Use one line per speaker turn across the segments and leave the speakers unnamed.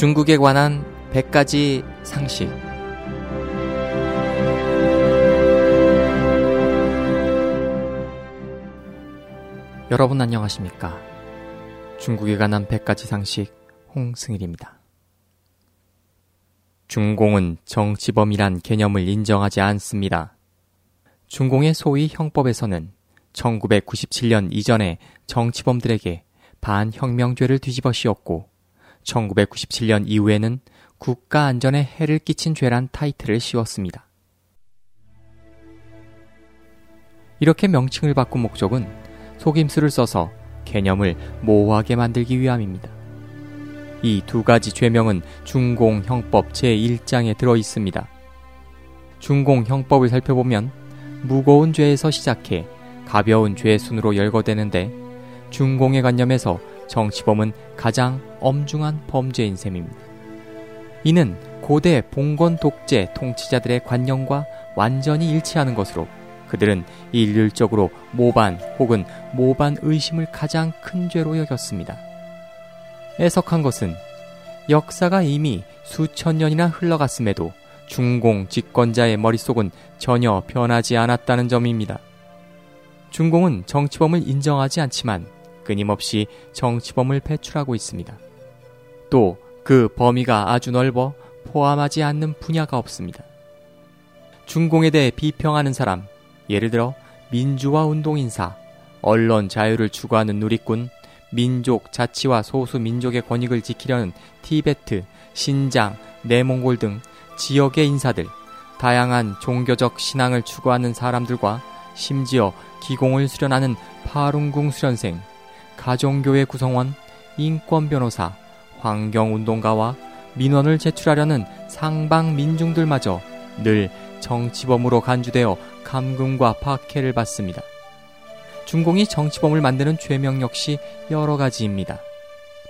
중국에 관한 100가지 상식. 여러분 안녕하십니까? 중국에 관한 100가지 상식 홍승일입니다. 중공은 정치범이란 개념을 인정하지 않습니다. 중공의 소위 형법에서는 1997년 이전에 정치범들에게 반혁명죄를 뒤집어 씌웠고 1997년 이후에는 국가 안전에 해를 끼친 죄란 타이틀을 씌웠습니다. 이렇게 명칭을 바꾼 목적은 속임수를 써서 개념을 모호하게 만들기 위함입니다. 이 두 가지 죄명은 중공형법 제1장에 들어 있습니다. 중공형법을 살펴보면 무거운 죄에서 시작해 가벼운 죄 순으로 열거되는데 중공의 관념에서 정치범은 가장 엄중한 범죄인 셈입니다. 이는 고대 봉건 독재 통치자들의 관념과 완전히 일치하는 것으로 그들은 일률적으로 모반 혹은 모반 의심을 가장 큰 죄로 여겼습니다. 애석한 것은 역사가 이미 수천 년이나 흘러갔음에도 중공 집권자의 머릿속은 전혀 변하지 않았다는 점입니다. 중공은 정치범을 인정하지 않지만 끊임없이 정치범을 배출하고 있습니다. 또 그 범위가 아주 넓어 포함하지 않는 분야가 없습니다. 중공에 대해 비평하는 사람, 예를 들어 민주화 운동인사, 언론 자유를 추구하는 누리꾼, 민족 자치와 소수 민족의 권익을 지키려는 티베트, 신장, 내몽골 등 지역의 인사들, 다양한 종교적 신앙을 추구하는 사람들과 심지어 기공을 수련하는 파룬궁 수련생, 가정교회 구성원, 인권 변호사, 환경운동가와 민원을 제출하려는 상방 민중들마저 늘 정치범으로 간주되어 감금과 박해를 받습니다. 중공이 정치범을 만드는 죄명 역시 여러 가지입니다.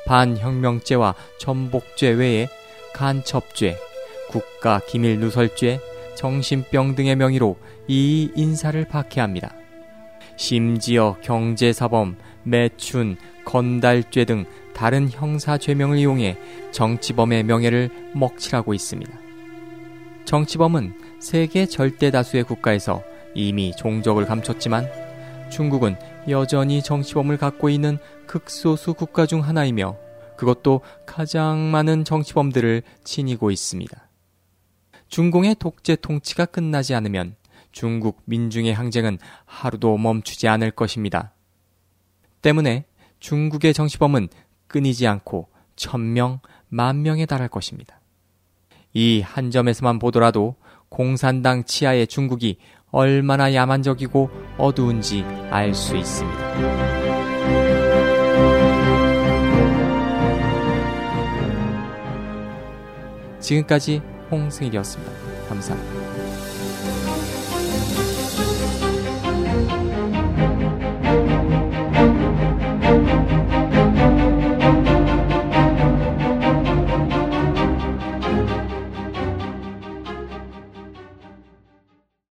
반혁명죄와 전복죄 외에 간첩죄, 국가 기밀 누설죄, 정신병 등의 명의로 이 인사를 박해합니다. 심지어 경제사범, 매춘, 건달죄 등 다른 형사 죄명을 이용해 정치범의 명예를 먹칠하고 있습니다. 정치범은 세계 절대 다수의 국가에서 이미 종적을 감췄지만 중국은 여전히 정치범을 갖고 있는 극소수 국가 중 하나이며 그것도 가장 많은 정치범들을 지니고 있습니다. 중공의 독재 통치가 끝나지 않으면 중국 민중의 항쟁은 하루도 멈추지 않을 것입니다. 때문에 중국의 정치범은 끊이지 않고 천명, 만명에 달할 것입니다. 이 한 점에서만 보더라도 공산당 치하의 중국이 얼마나 야만적이고 어두운지 알 수 있습니다. 지금까지 홍승일이었습니다. 감사합니다.